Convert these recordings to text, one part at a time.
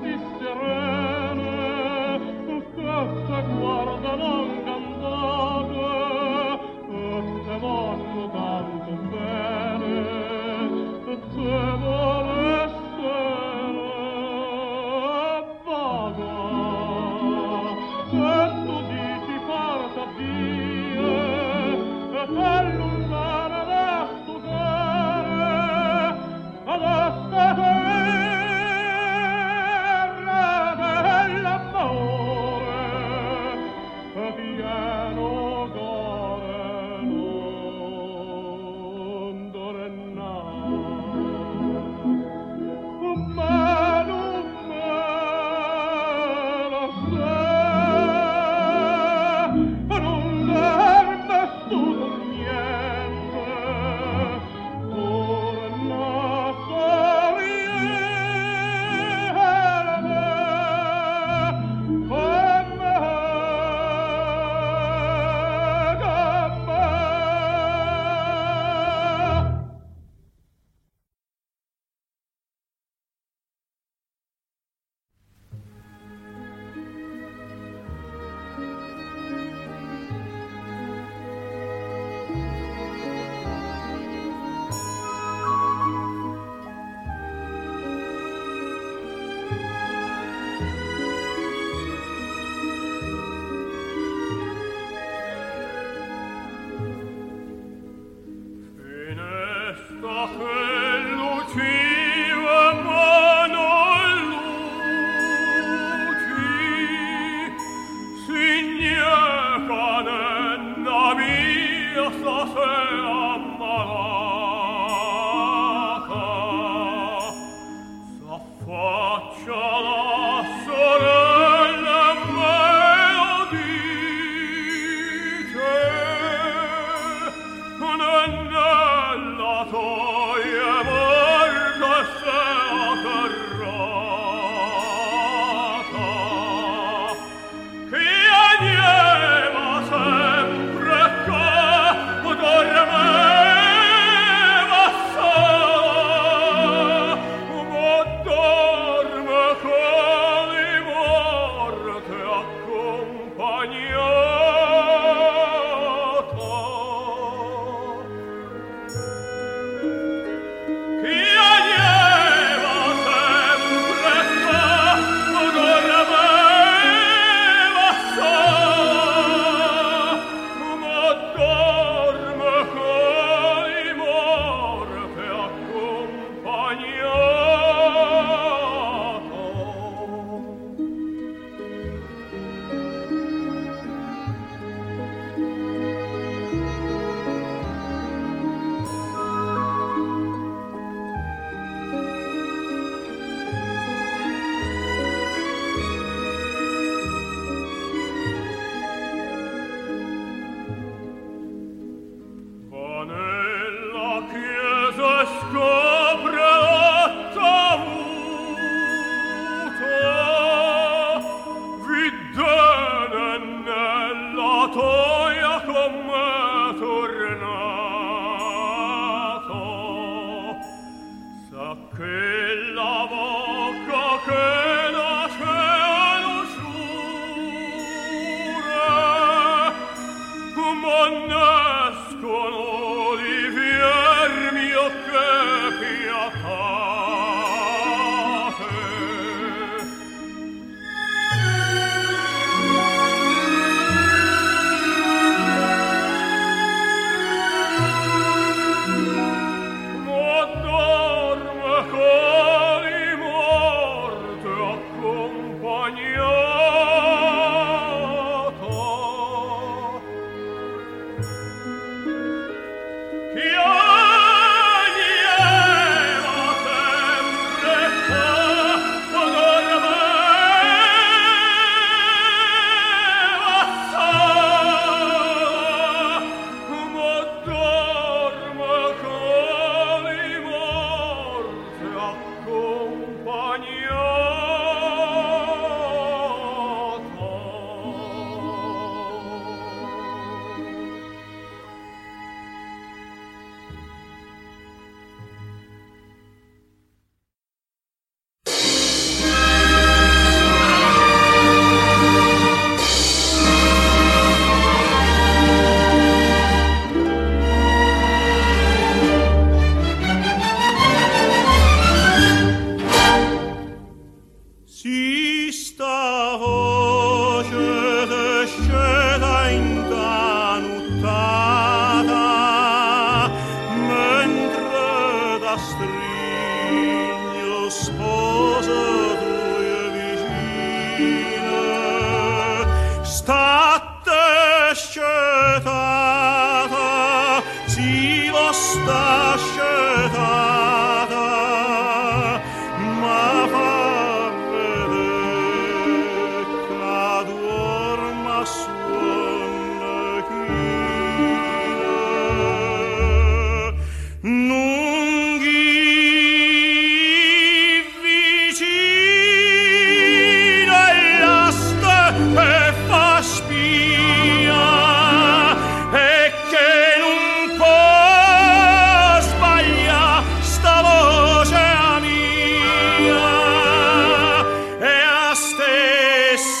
stesse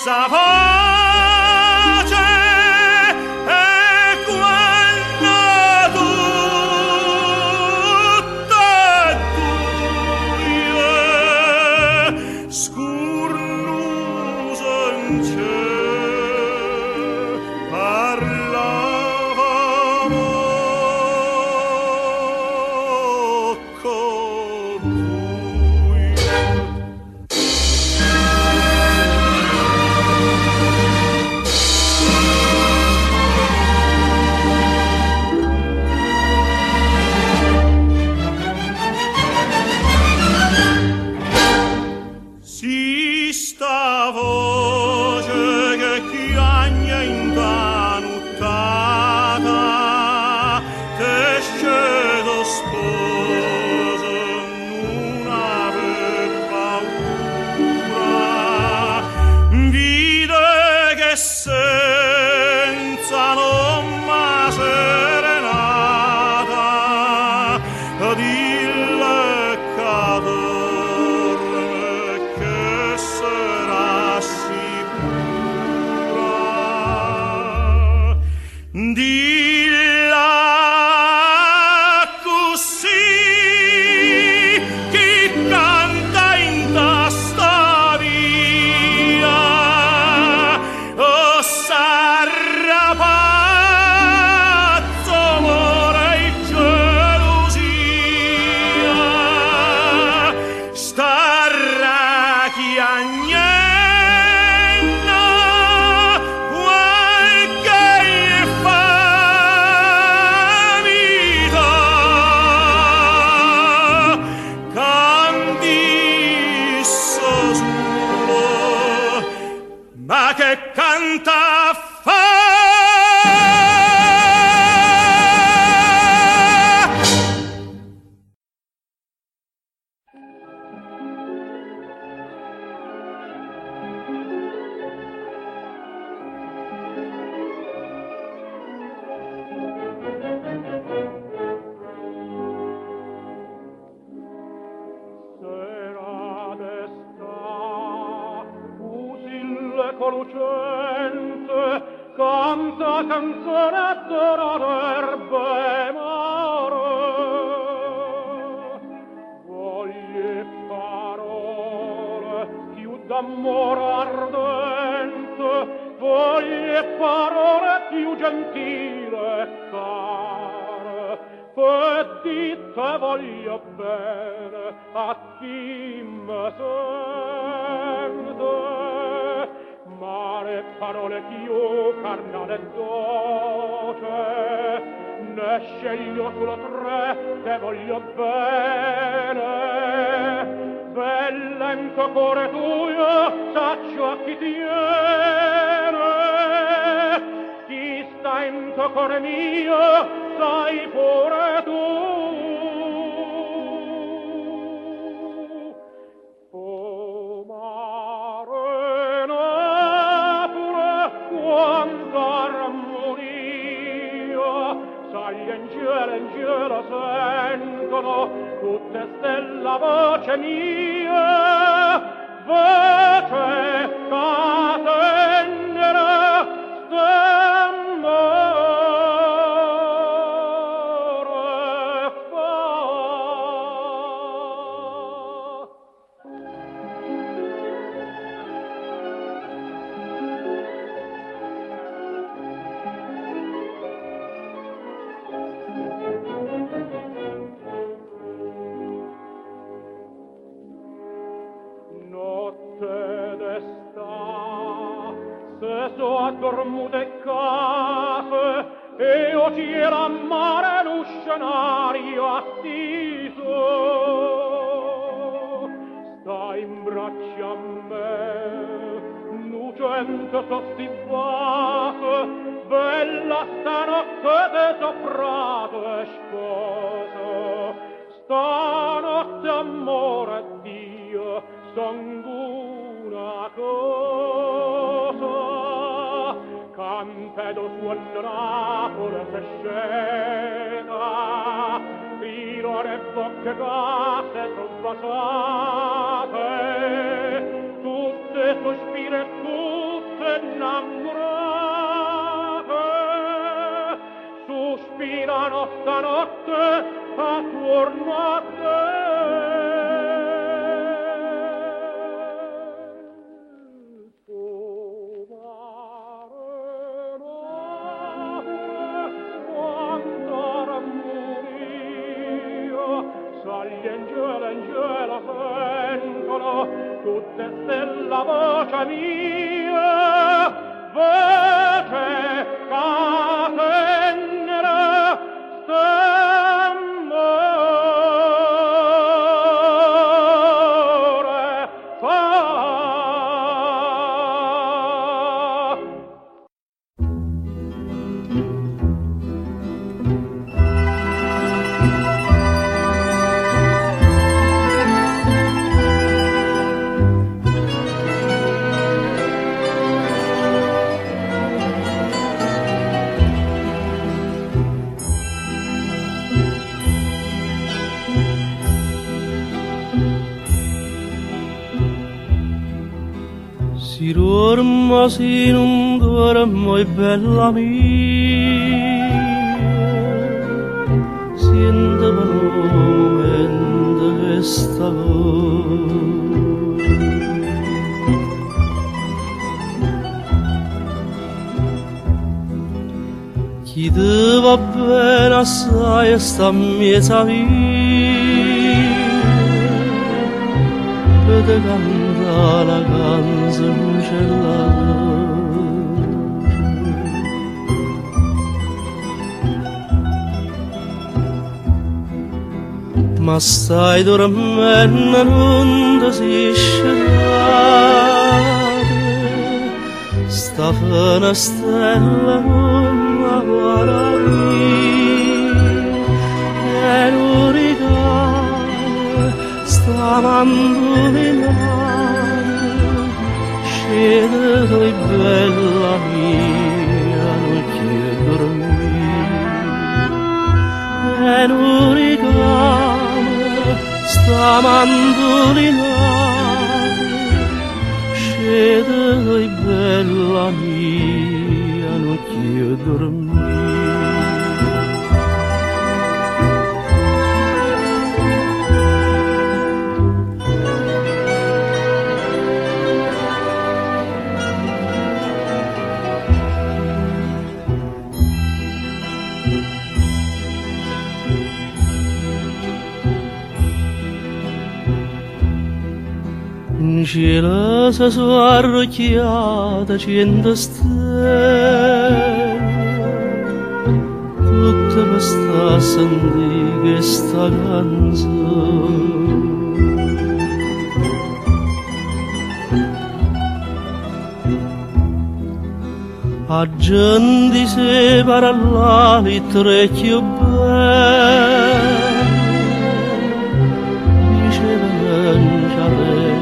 savor. dormude cafe e o cielo mare lo scenario attiso. Sta in braccio a me lucente sostivate bella stanotte de soprato e sposo. Stanotte amore squadrà pur se scena fino alle bocche gate son basate tutte sospire tutte innamorate. Sospirano stanotte a tuor notte tristezza la voce mia Si dorma, si non dormo, è bella mia. Siente per un momento questa voce. Chi ti va bene assai sta miezza via per te canta la canzone la Ma stai dormendo non ti scendere Sta fina stella non la guardi E regalo sta mandolina Tu bella mia non E non regalo sta mandolina Scende tu bella mia non ti Жило со сваркия да чиндасте Тутта баста сандиге стаганзо Aggiun di se barallali trecchio ben Dice ben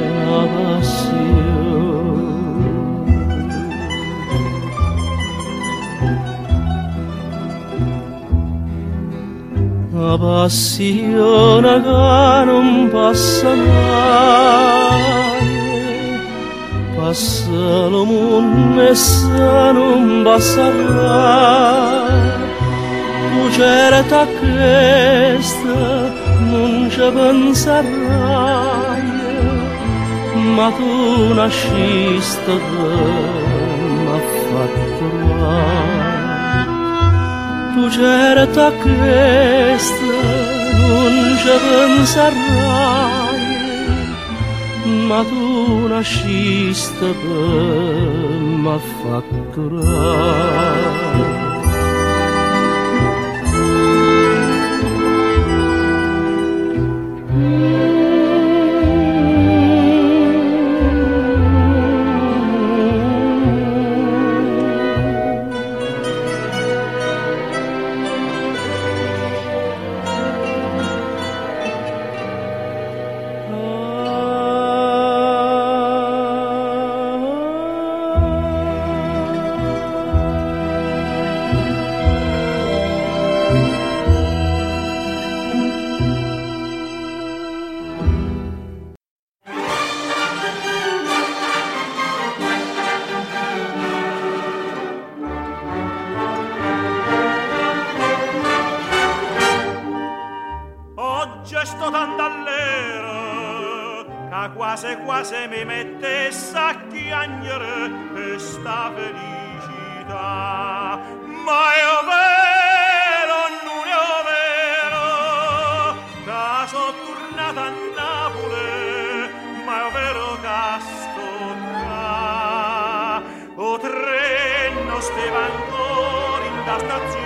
c'aveva passione che non passa mai passa lo mondo e se non passerà tu certa questa non ci penserai aduna și m-a fatturat. Tu certa chestă lungă în sarraie, Maduna și stă, m-a facturat. Stefan Corin da stazione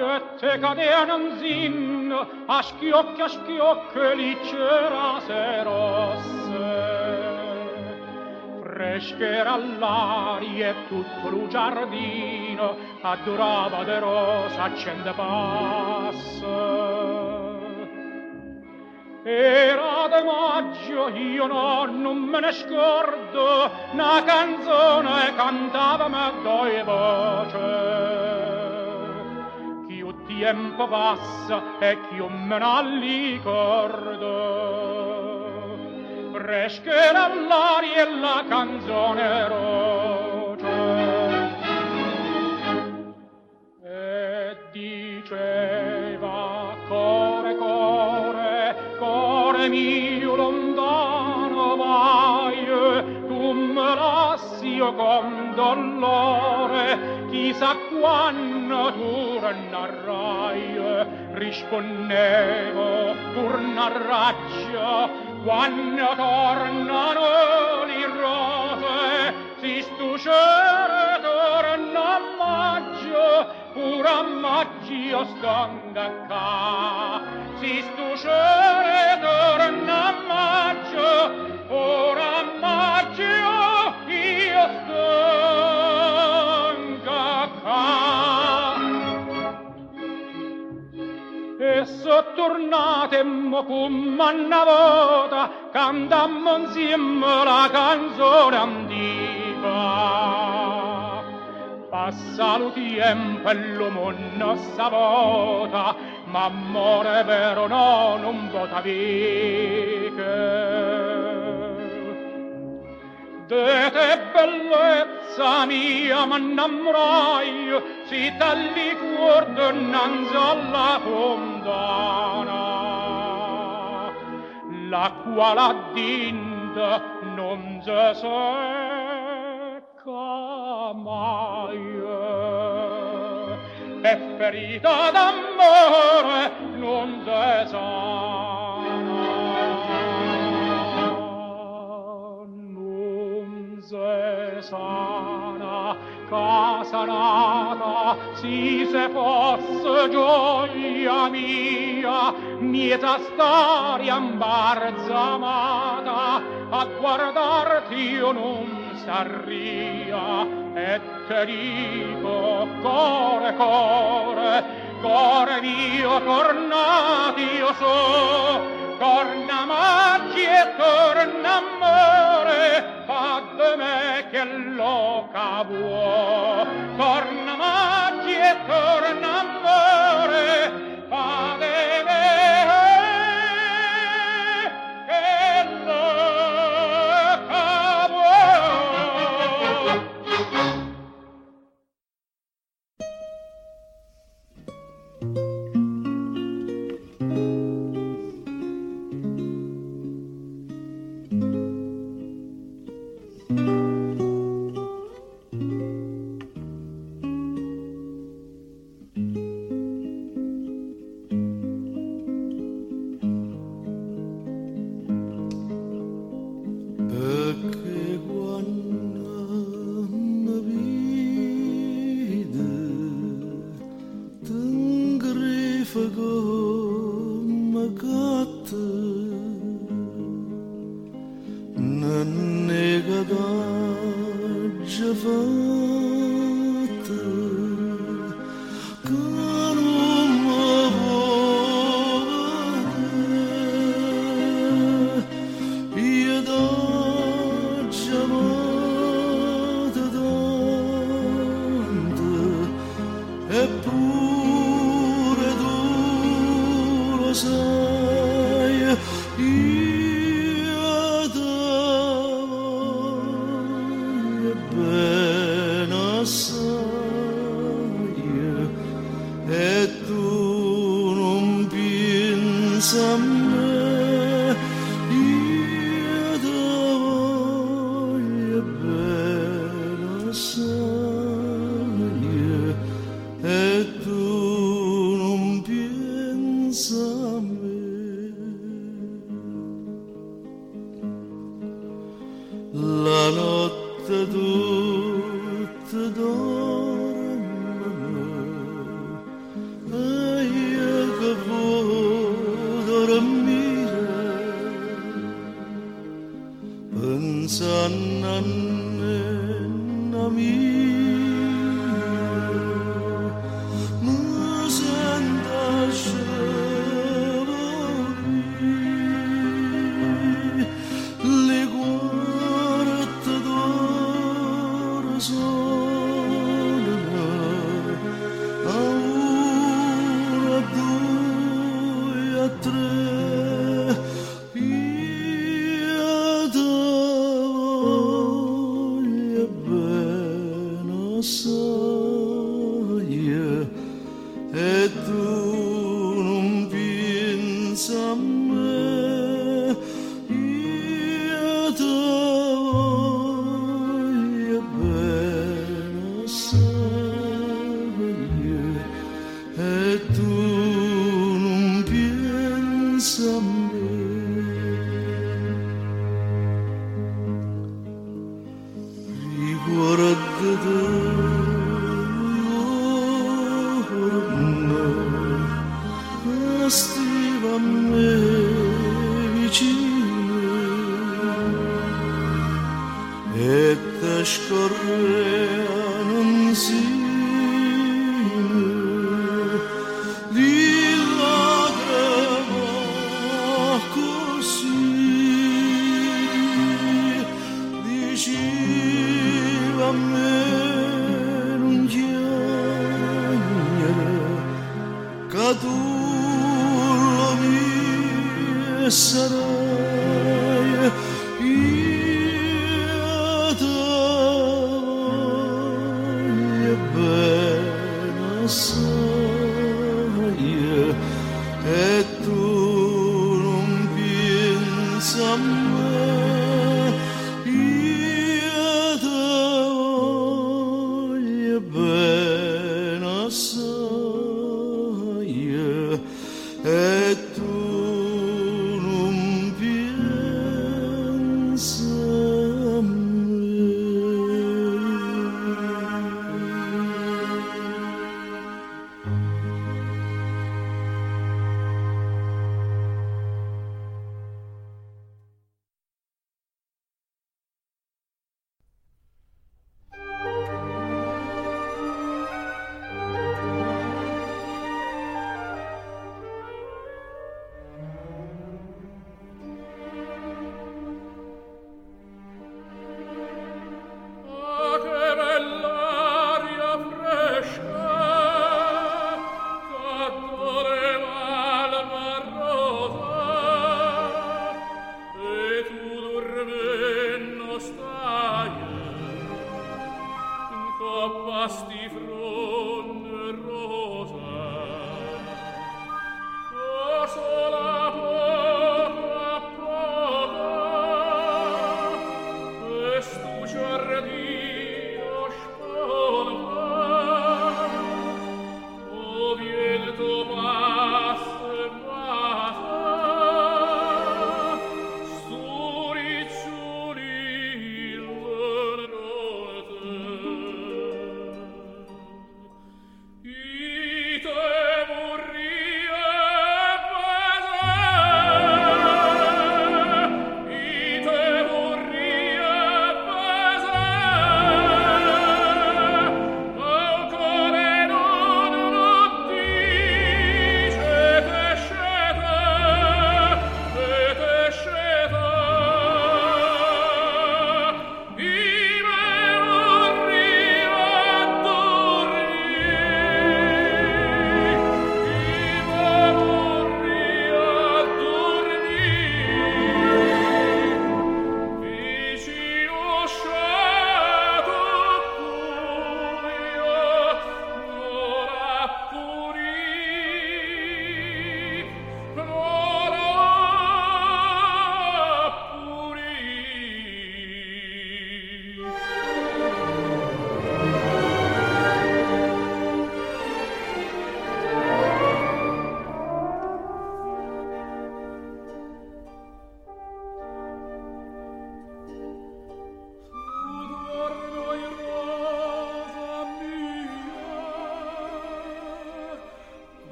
maggio te cadean zin, a schiocchi a schiocchi li c'era rosse. Freschera l'aria e tutto il giardino addurava de rosa accende passa. Era de maggio, io no, non me ne scordo, una canzone cantava me due voce. tempo passa e ch'io me ne ricordo frescherà l'aria e la canzone roce. e diceva core core core mio lontano vai tu me lassi io con dolore chissà quando natura narrai rispondevo pur narraccia quando tornano li rose si stuscere torna a maggio pur a maggio stanga ca. Si stuscere torna a maggio ora tornatemmo cum una volta cantammo insieme la canzone antica. Passa lo tempo e l'uomo non sapota, ma amore vero no, non vota viche de te bellezza mia m'innamorai si tali cuor d'onnanza alla fondana la qual addinda non se secca mai. E ferita d'amore non se sana se sana casa nata si se fosse gioia mia mieta stare imbarzamata a guardarti io non sarria. E te dico core core core mio tornati io so torna maggi e torna amore, fa de me che loca vuoi. Torna maggi e torna amore, ورددوا.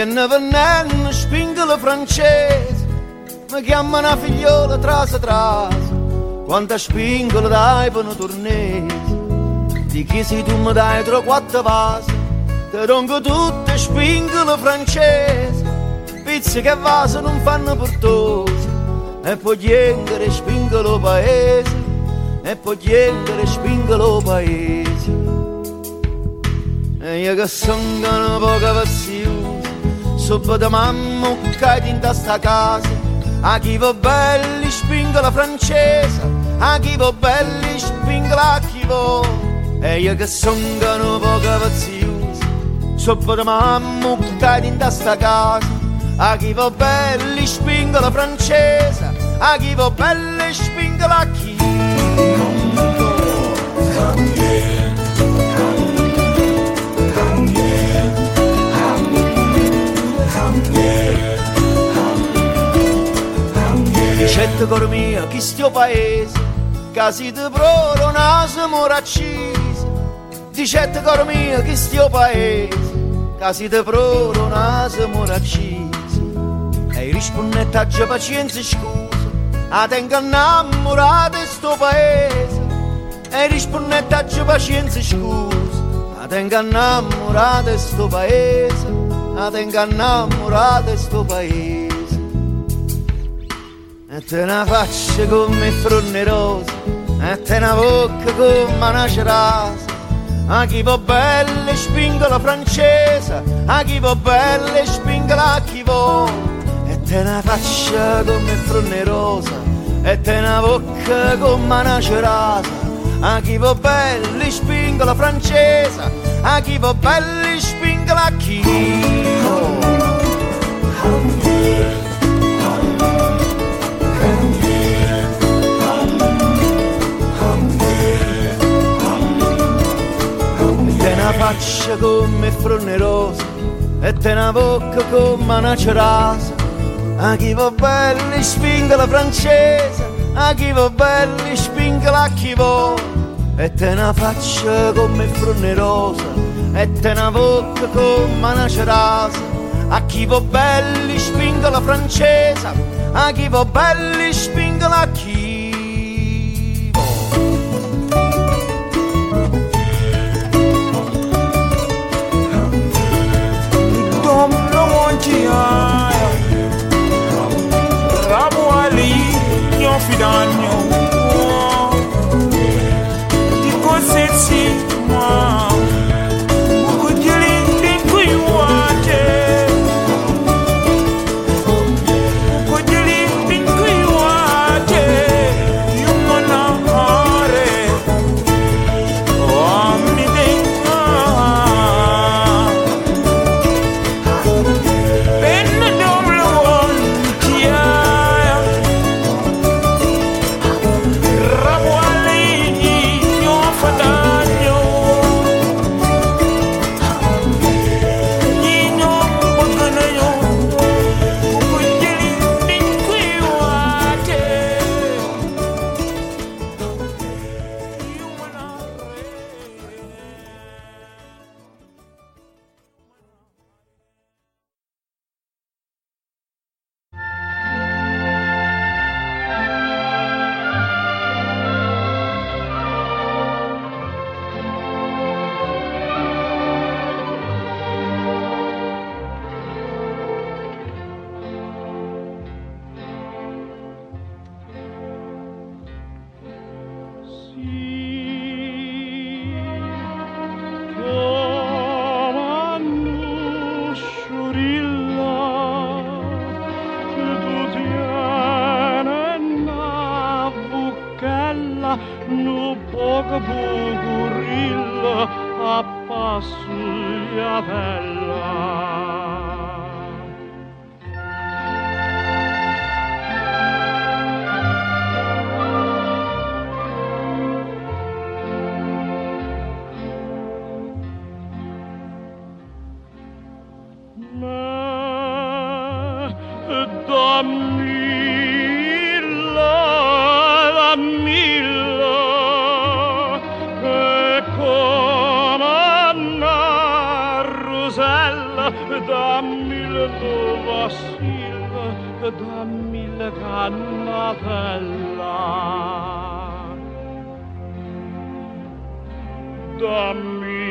E ne vennero spingolo francese mi chiamano una figliola trasa trasa quanta spingola dai per un tornese di chi si tu mi dai tre quattro vasi. Te ronco tutte spingolo francese pizze che vasi non fanno portosi e poi chiedere spingolo paese. E poi chiedere spingolo paese. E io che sono un po' vazioso, sopra da mamma caduto in sta casa. A chi va belli spingo la francese, a chi va belli spingo la chi va. E io che sono un po' vazioso, sopra da mamma caduto in sta casa. A chi va belli spingo la francese, a chi va belli spingo la chi sto paese, casi di proro naso moraccisi. Dicette cor mio chi sto paese, casi di proro naso moraccisi. E rispondette a già pazienza scusa, a tengo innamorato di sto paese. E rispondette a già pazienza scusa, a tengo innamorato di sto paese. A tengo innamorato di sto paese. E te una faccia come fronne rose, e te una bocca come una cerasa. A chi va belle spingo la francese, a chi va belle spingo la chi va. E te una faccia come fronne rosa, e te una bocca come una cerasa. A chi va belle spingo la francese, a chi va belle spingo la chi va. Faccia come fronne rosa e te una bocca come una cerasa. A chi va bene spingo la francese a chi va belli spingola a chi vuole e te una faccia come frunnerosa e te una bocca come una cerasa. A chi va belli spingola francese a chi va belli spingola a chi Dammi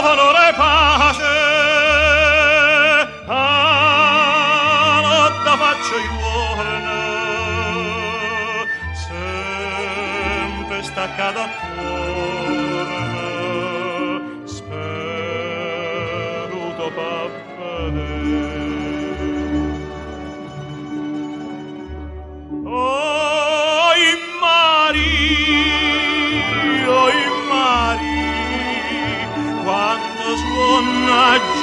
valore pace a notta faccio iuorne sempre staccato a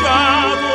lasciato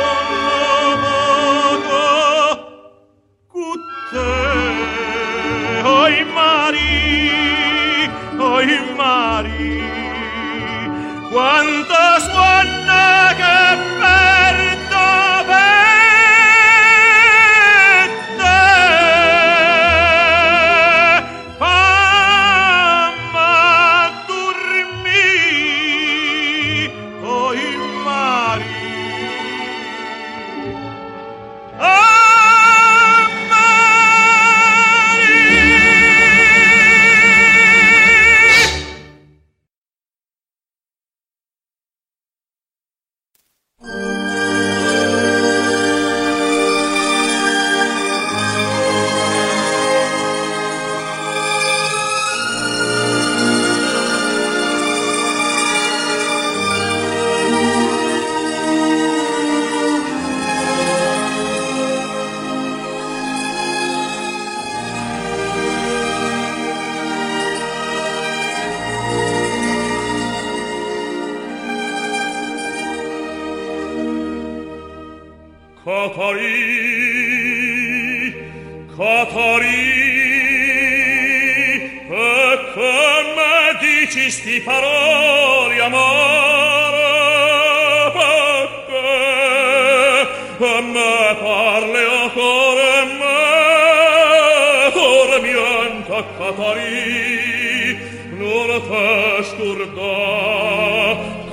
Katari, nur festur da,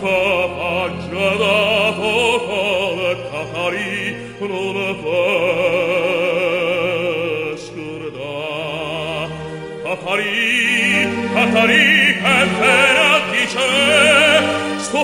capaggiada vocale Katari, nur festur da. Katari, Katari, che te la dice, sto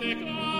They.